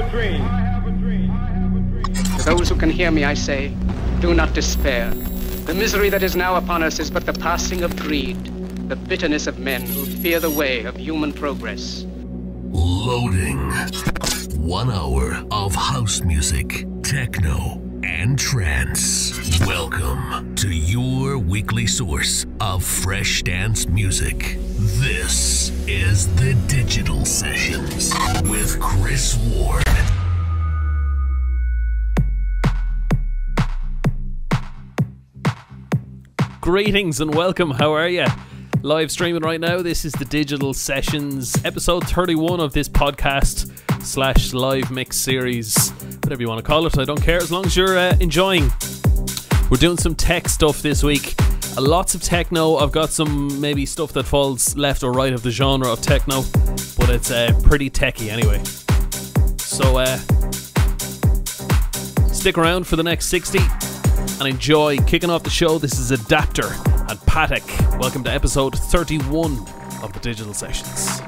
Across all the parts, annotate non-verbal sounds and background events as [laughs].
a dream. To those who can hear me, I say, do not despair. The misery that is now upon us is but the passing of greed, the bitterness of men who fear the way of human progress. Loading. One hour of house music, techno, and trance. Welcome to your weekly source of fresh dance music. This is the Digital Sessions with Chris Ward. Greetings and welcome. How are you? Live streaming right now. This is the Digital Sessions, episode 31 of this podcast slash live mix series, whatever you want to call it. I don't care as long as you're uh, enjoying. We're doing some tech stuff this week. Uh, lots of techno. I've got some maybe stuff that falls left or right of the genre of techno, but it's uh, pretty techy anyway. So uh, stick around for the next 60 and enjoy. Kicking off the show, this is Adapter and Pattak. Welcome to episode 31 of the Digital Sessions.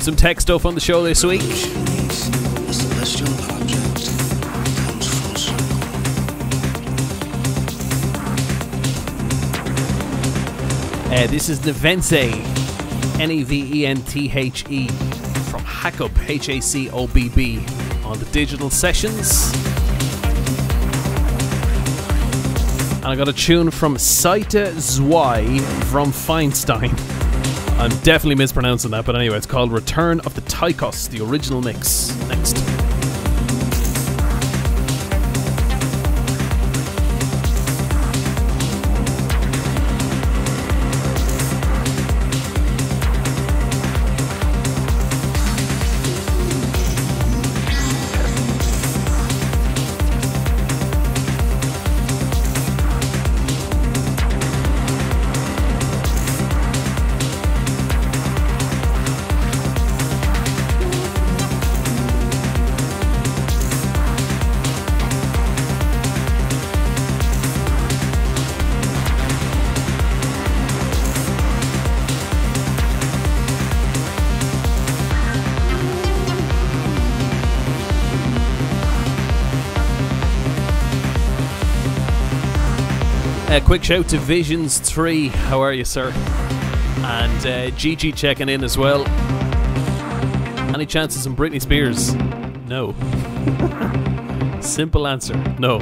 Doing some tech stuff on the show this week. Uh, this is Neventhe, N E V E N T H E, from HACOBB, H A C O B B, on the digital sessions. And I got a tune from Saite Zwei from Feinstein. I'm definitely mispronouncing that, but anyway, it's called Return of the Taikos, the original mix. Next. A quick shout to Visions 3. How are you, sir? And uh, Gigi checking in as well. Any chances in Britney Spears? No. [laughs] Simple answer no.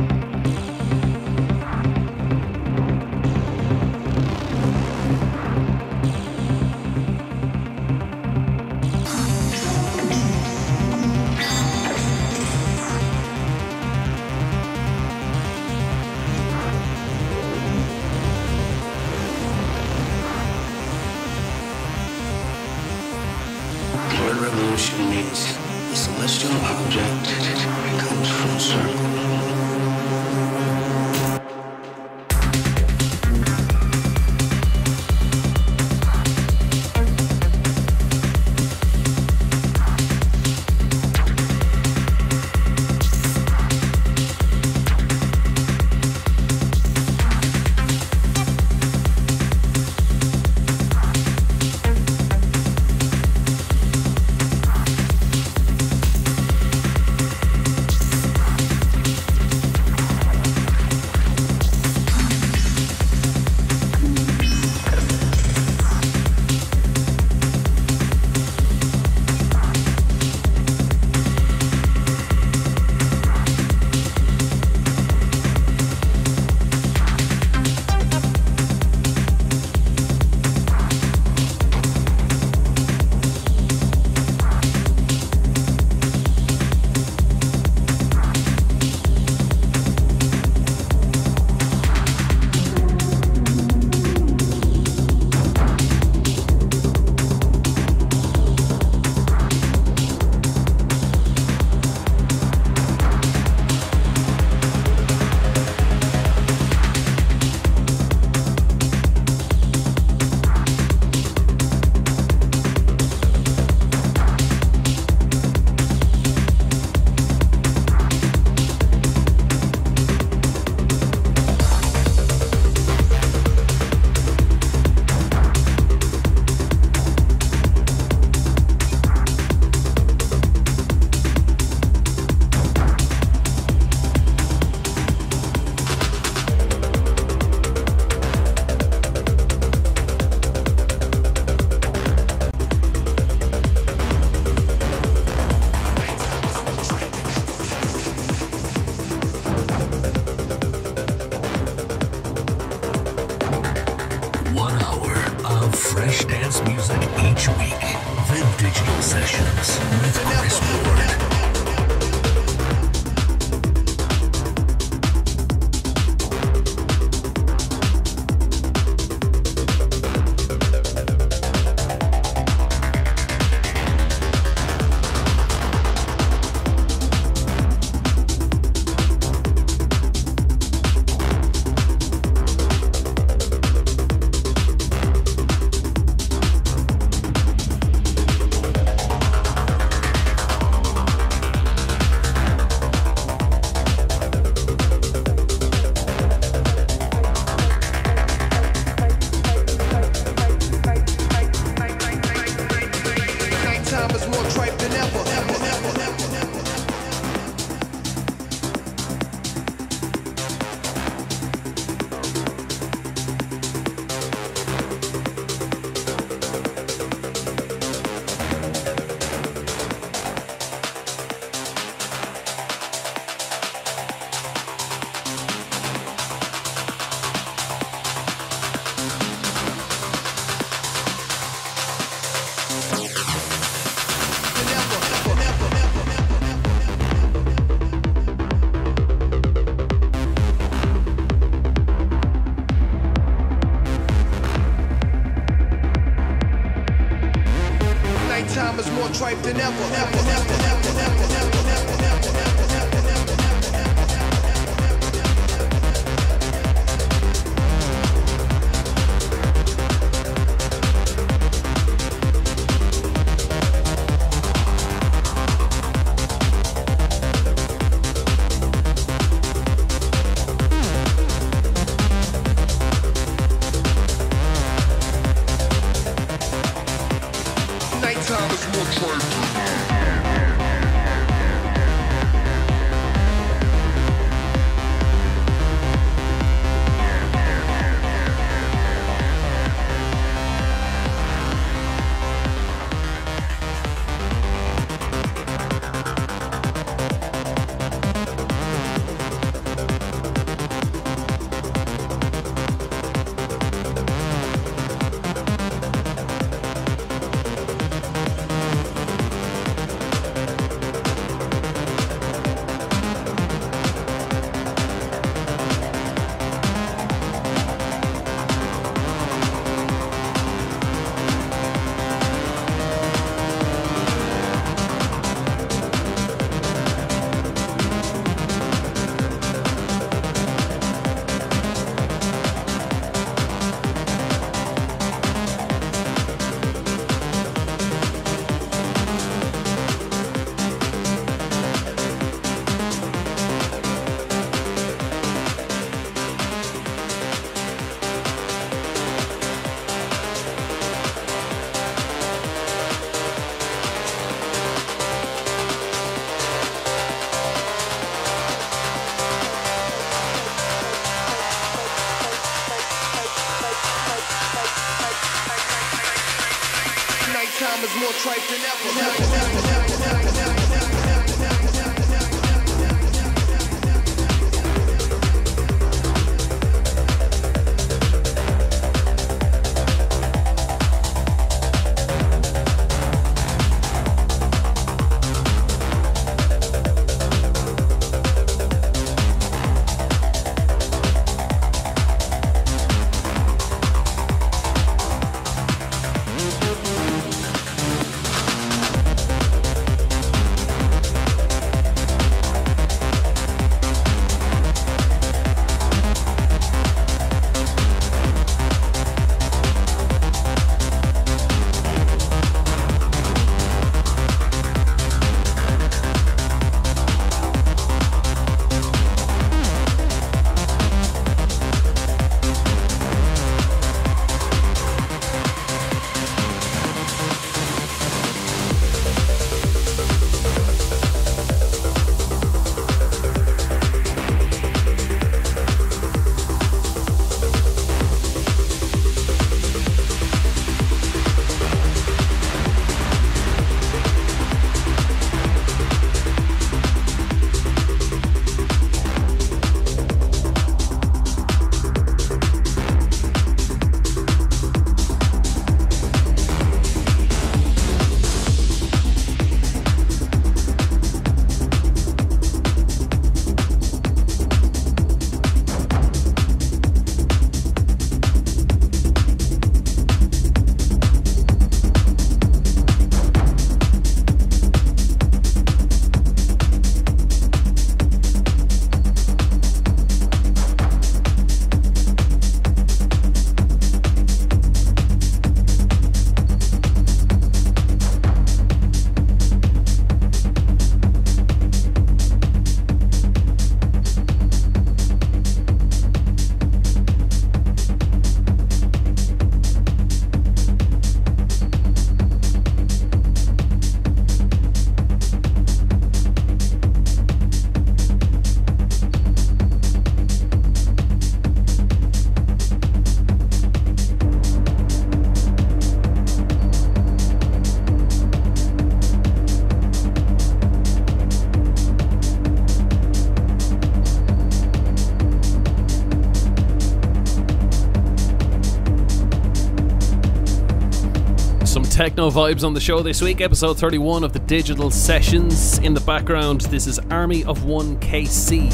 techno vibes on the show this week, episode 31 of the Digital Sessions. In the background, this is Army of One KC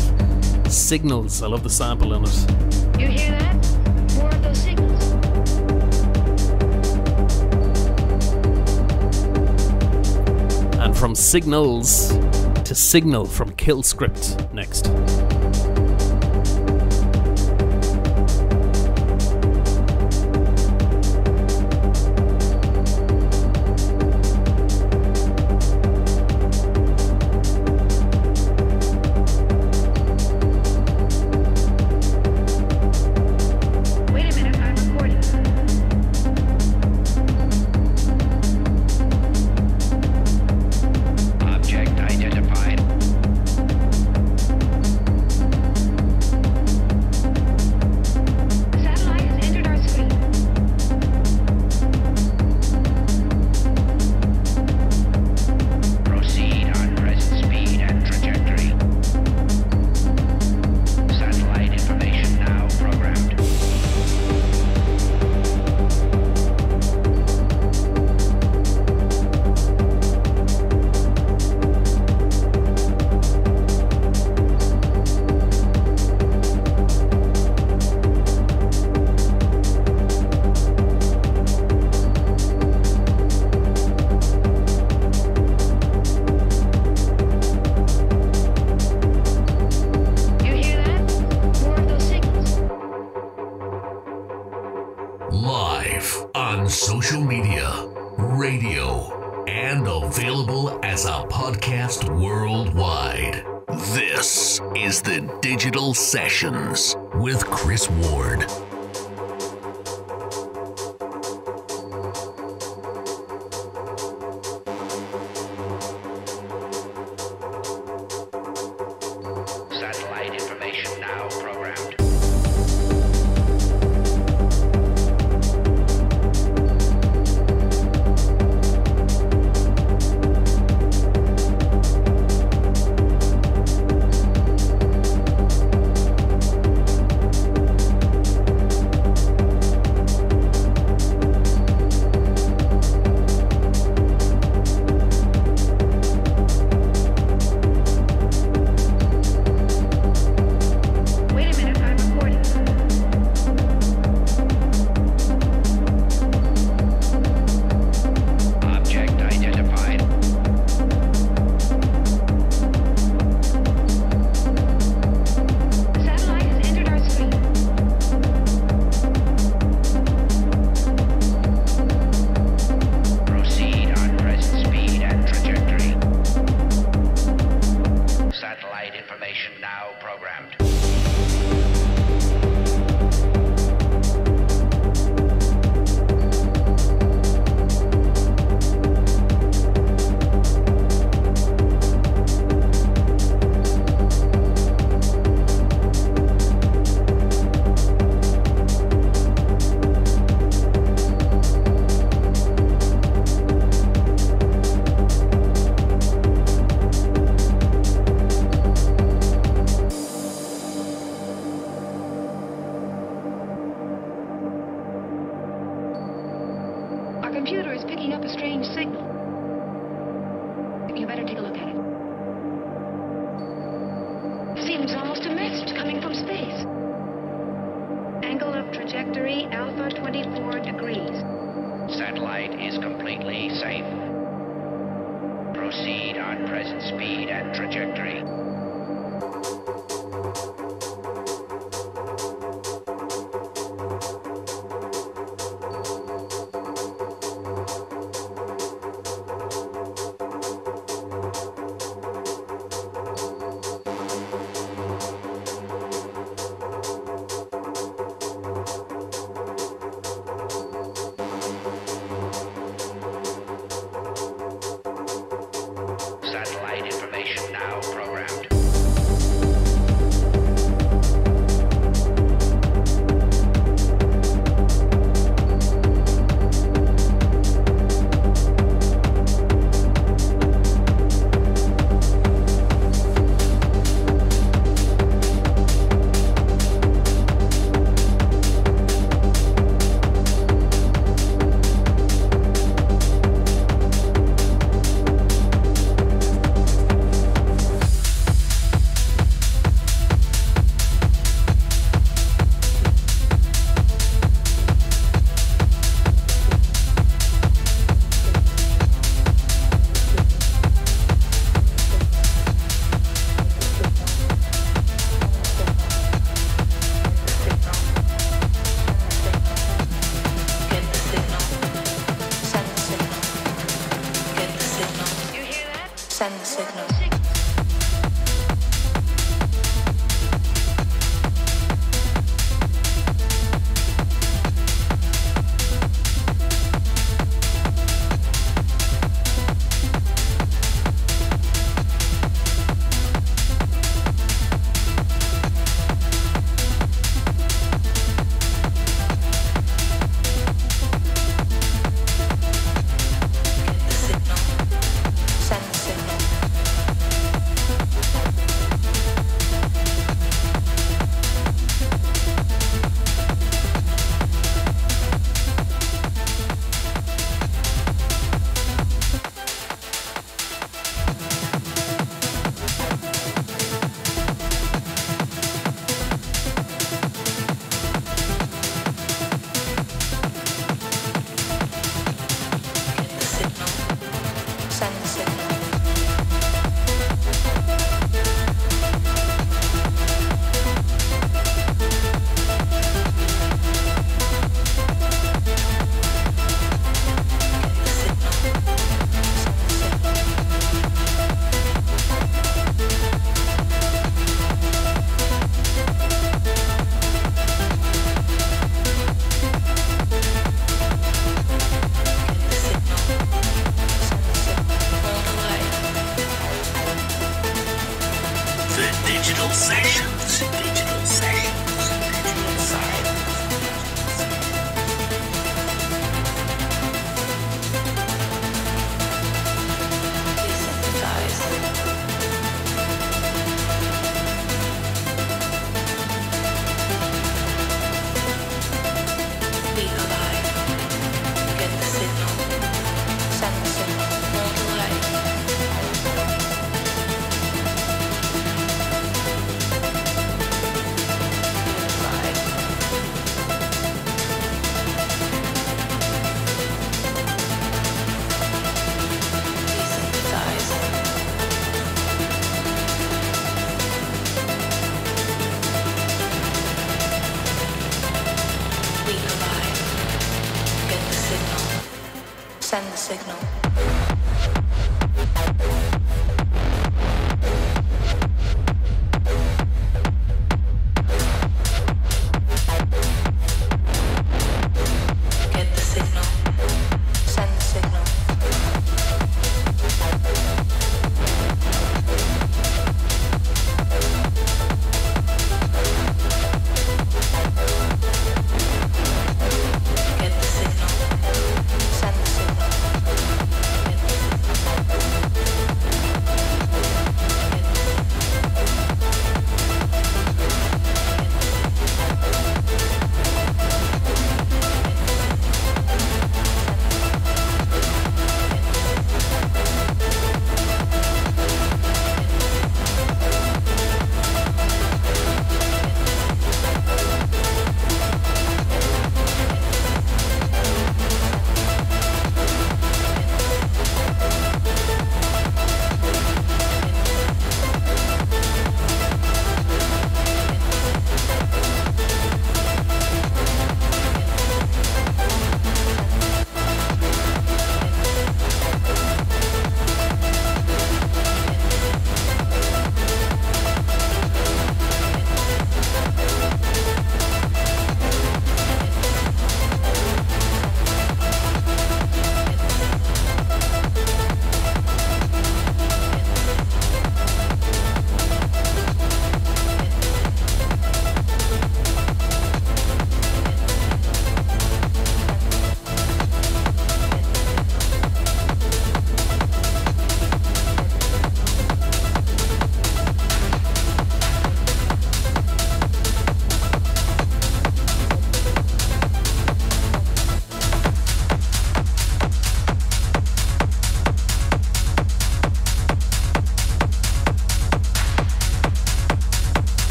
Signals. I love the sample in it. You hear that? And from Signals to Signal from Kill Script next. Digital Sessions with Chris Ward. seems almost a message coming from space. Angle of trajectory alpha 24 degrees. Satellite is completely safe. Proceed on present speed and trajectory. Signal.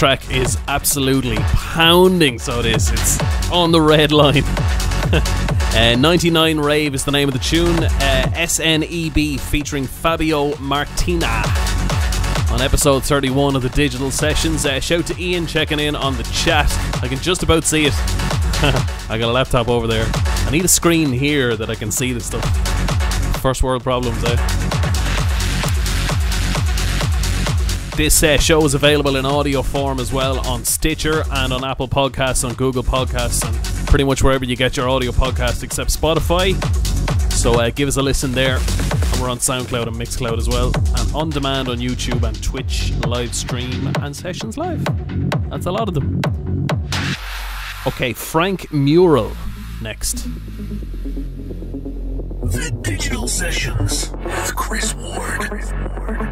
Track is absolutely pounding, so it is. It's on the red line. [laughs] uh, 99 Rave is the name of the tune. Uh, SNEB featuring Fabio Martina on episode 31 of the Digital Sessions. Uh, shout to Ian checking in on the chat. I can just about see it. [laughs] I got a laptop over there. I need a screen here that I can see this stuff. First world problems, eh? This uh, show is available in audio form as well on Stitcher and on Apple Podcasts, on Google Podcasts, and pretty much wherever you get your audio podcast except Spotify. So uh, give us a listen there. And we're on SoundCloud and Mixcloud as well, and on demand on YouTube and Twitch, live stream, and sessions live. That's a lot of them. Okay, Frank Maurel next. The Digital Sessions with Chris Ward. Get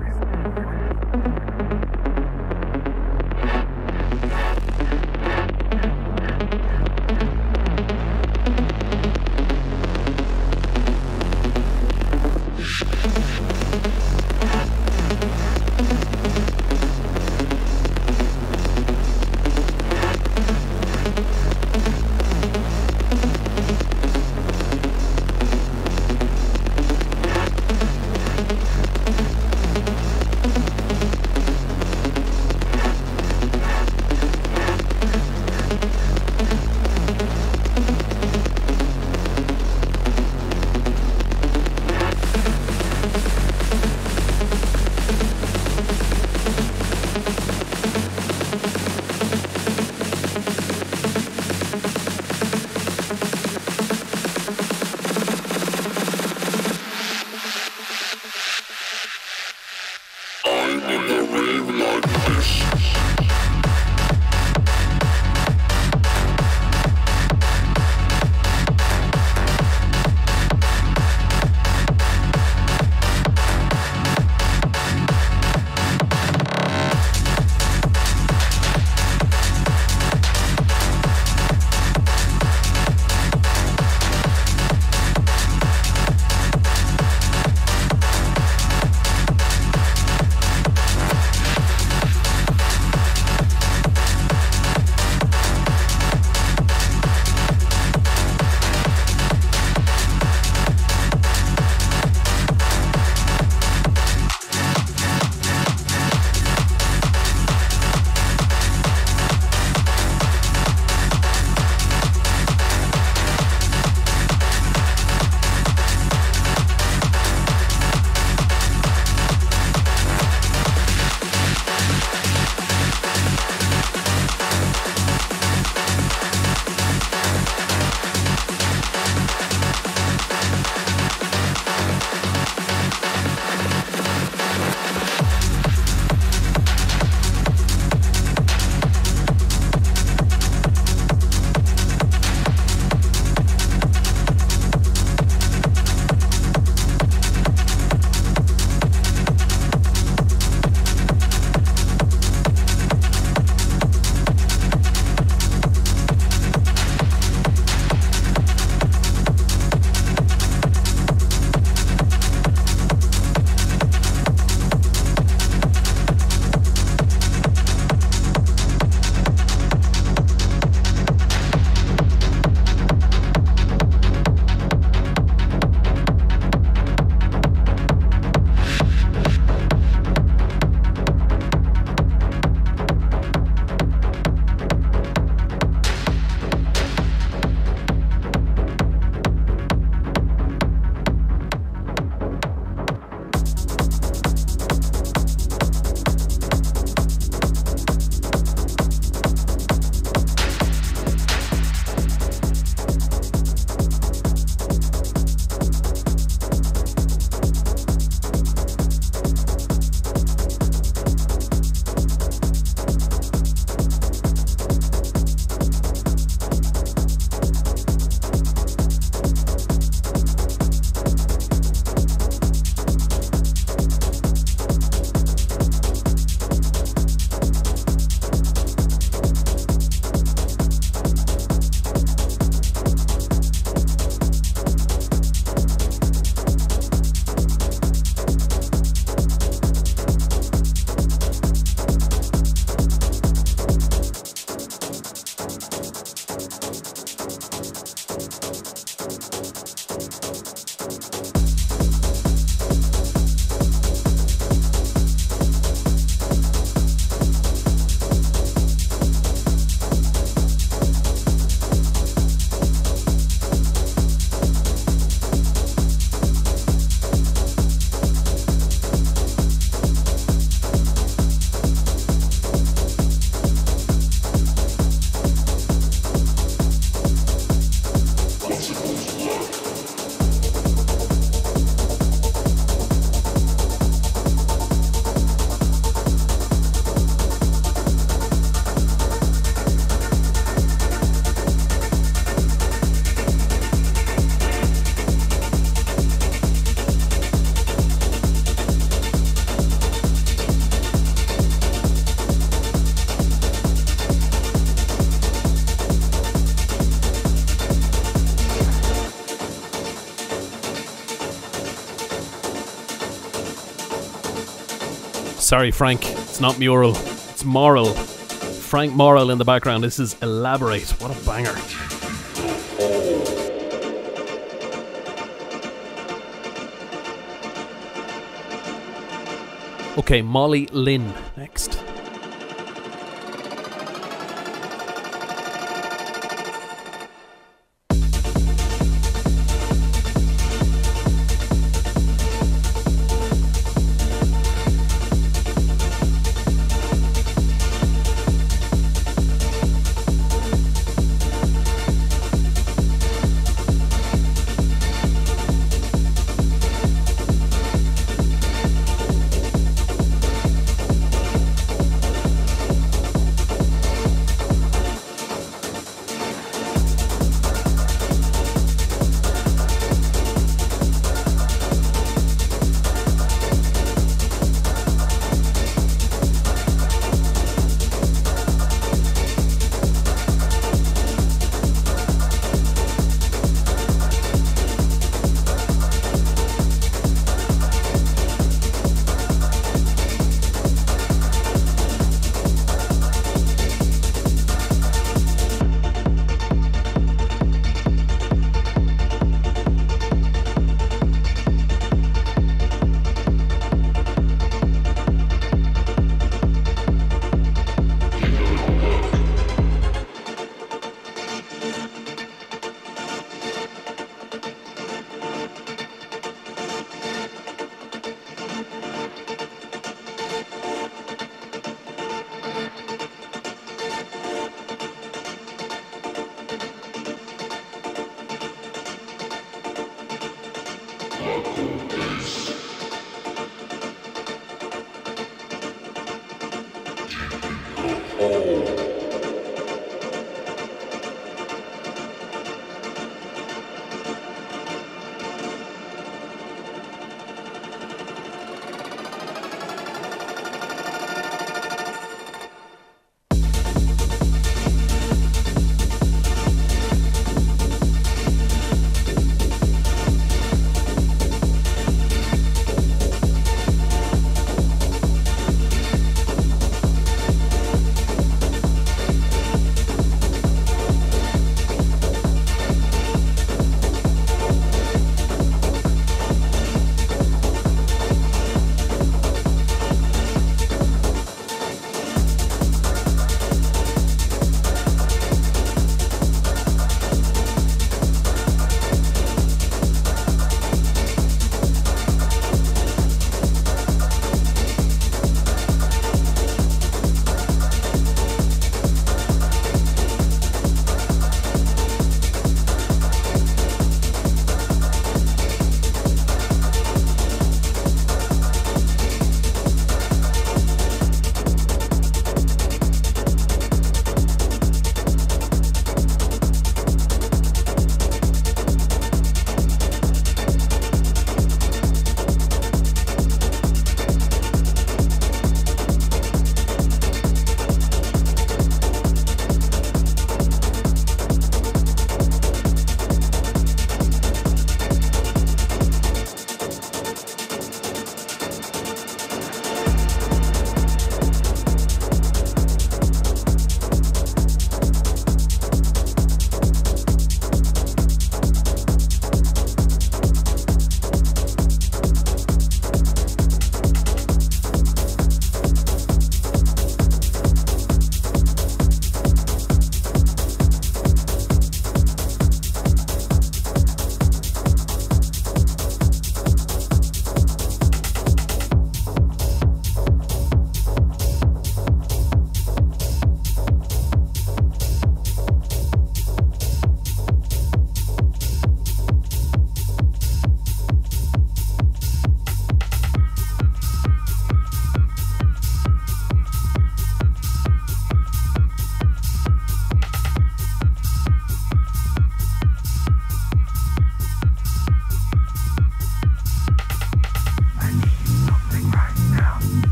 sorry, Frank. It's not mural. It's moral. Frank Maurel in the background. This is Elaborate. What a banger. Okay, Molly Lin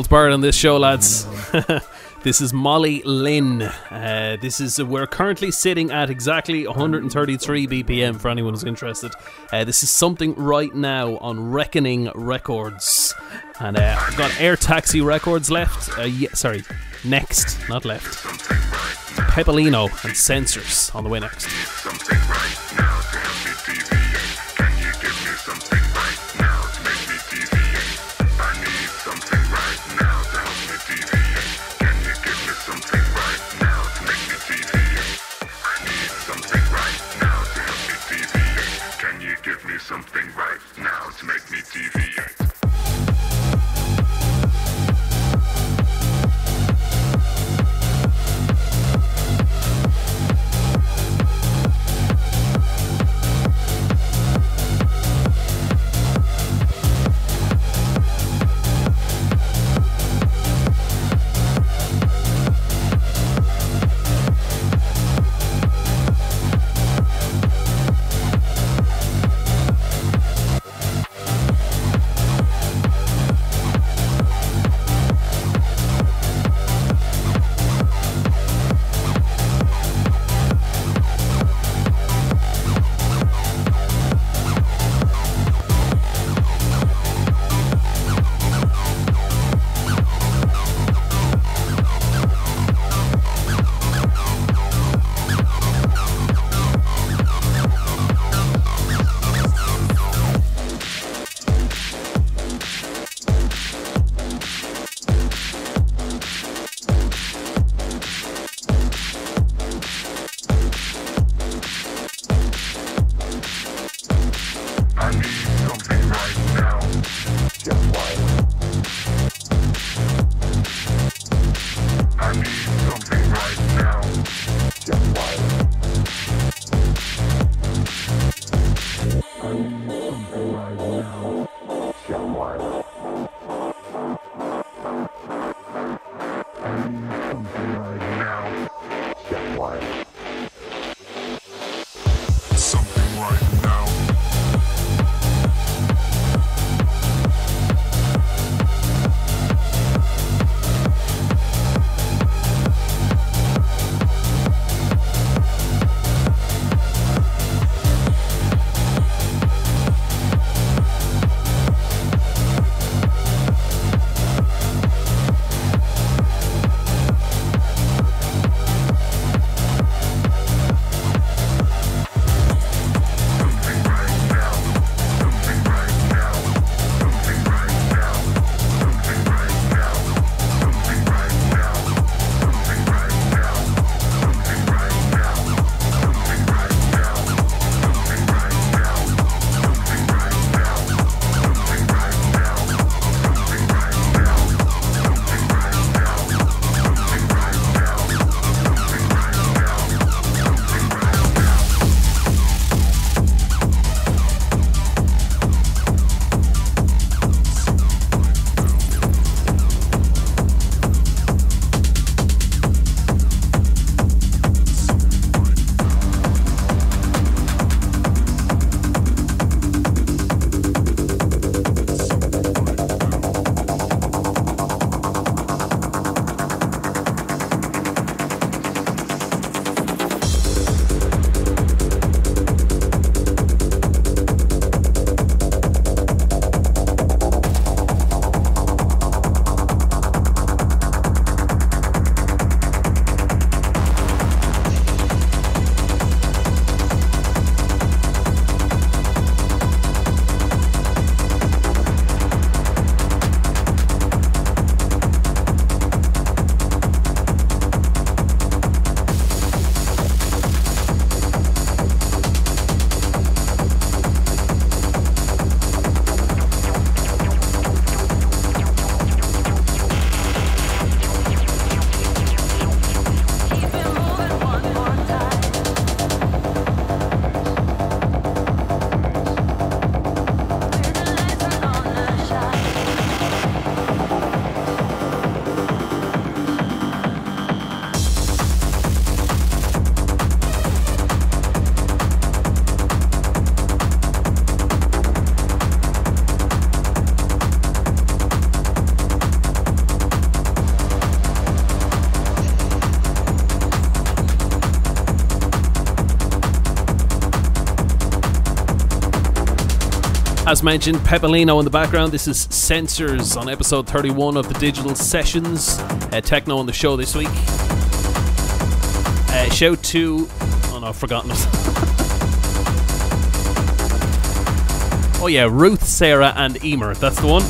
Holds barred on this show, lads. [laughs] this is Molly Lin. Uh, this is we're currently sitting at exactly 133 BPM for anyone who's interested. Uh, this is something right now on Reckoning Records, and uh, I've got Airtaxi Records left. Uh, yeah, sorry, next, not left. Peppelino and Sensors on the way next. As mentioned, Peppelino in the background. This is Sensors on episode 31 of the Digital Sessions. Uh, techno on the show this week. Uh, shout to. Oh no, I've forgotten [laughs] oh yeah, Ruth, Sarah, and Emer. That's the one.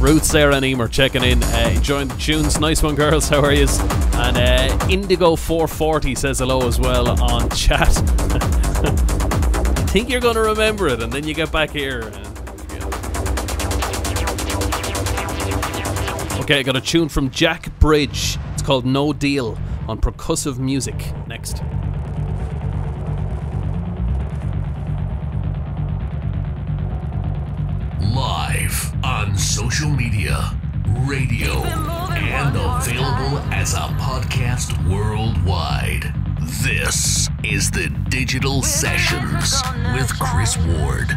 Ruth, Sarah, and Emer checking in, uh, enjoying the tunes. Nice one, girls. How are you? And uh, Indigo440 says hello as well on chat. Think you're going to remember it, and then you get back here. And, yeah. Okay, I got a tune from Jack Bridge. It's called No Deal on percussive music. Next. Live on social media, radio, and available as a podcast worldwide. This is the Digital Sessions with Chris Ward.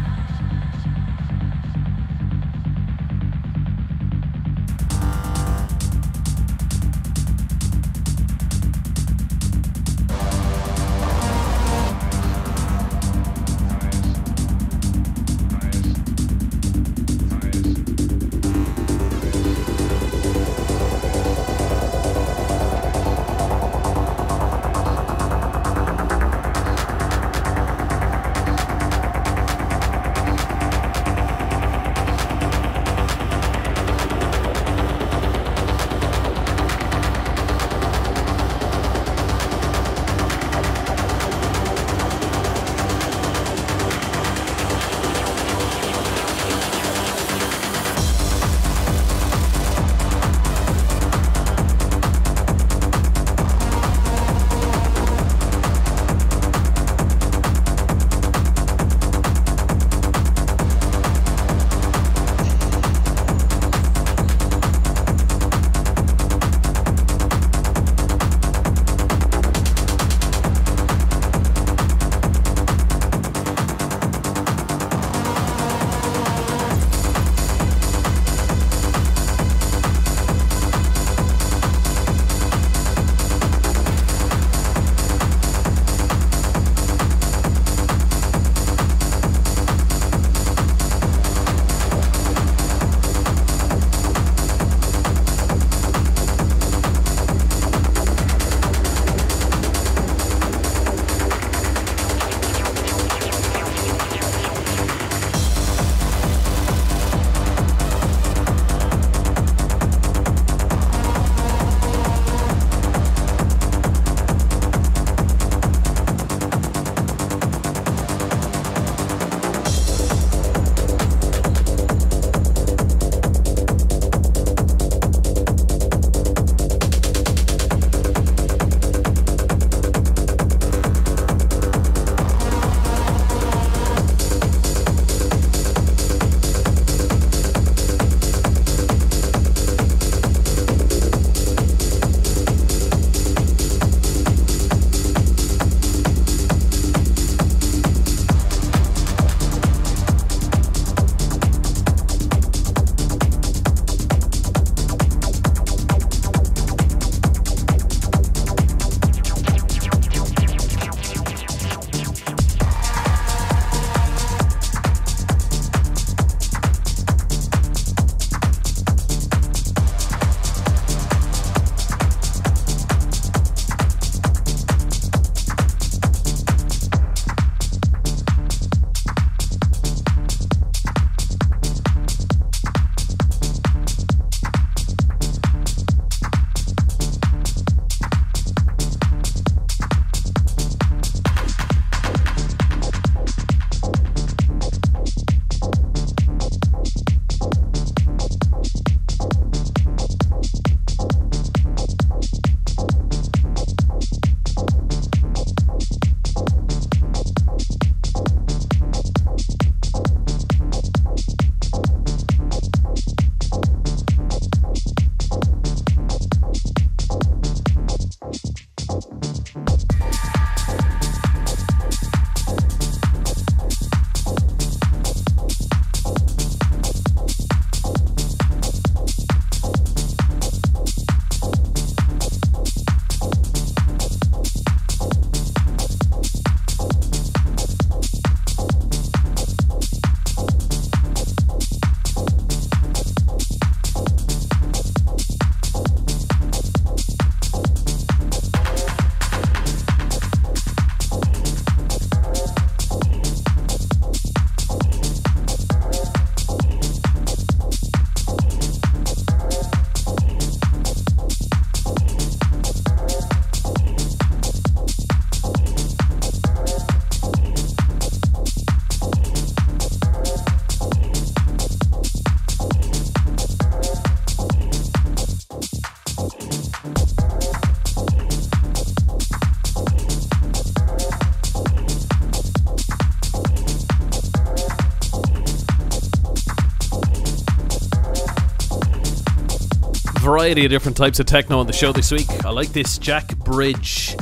Variety of different types of techno on the show this week. I like this Jack Bridge.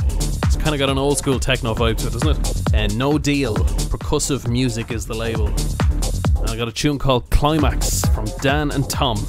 It's kind of got an old school techno vibe to it, doesn't it? And No Deal. Percussive music is the label. And I got a tune called Climax from Dan and Tom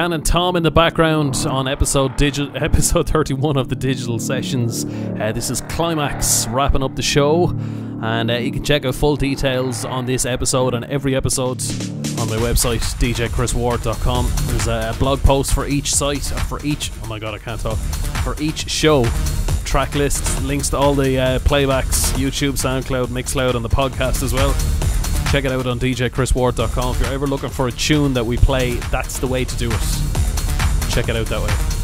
Dan and Tom in the background on episode digi- [laughs] episode 31 of the Digital Sessions. Uh, this is Climax wrapping up the show, and uh, you can check out full details on this episode and every episode on my website djchrisward.com. There's a blog post for each site, uh, for each. Oh my god, I can't talk. For each show, track list, links to all the uh, playbacks, YouTube, SoundCloud, Mixcloud, and the podcast as well. Check it out on djchrisward.com. If you're ever looking for a tune that we play, that's the way to do it. Check it out that way.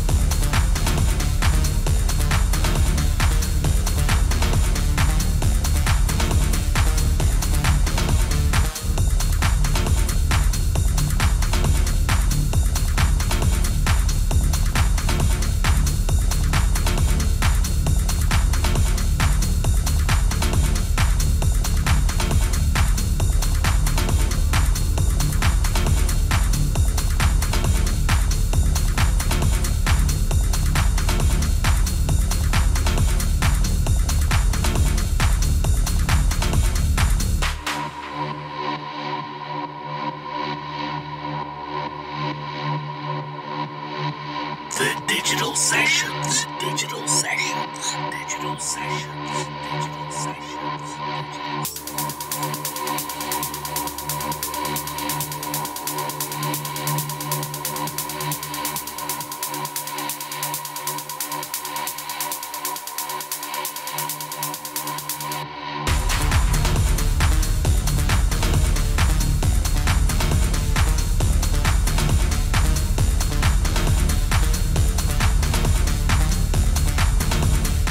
Digital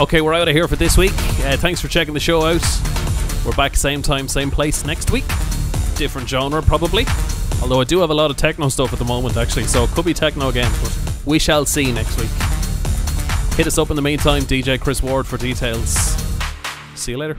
Okay, we're out of here for this week. Uh, thanks for checking the show out. We're back same time, same place next week. Different genre, probably. Although I do have a lot of techno stuff at the moment, actually, so it could be techno again, but we shall see next week. Hit us up in the meantime, DJ Chris Ward, for details. See you later.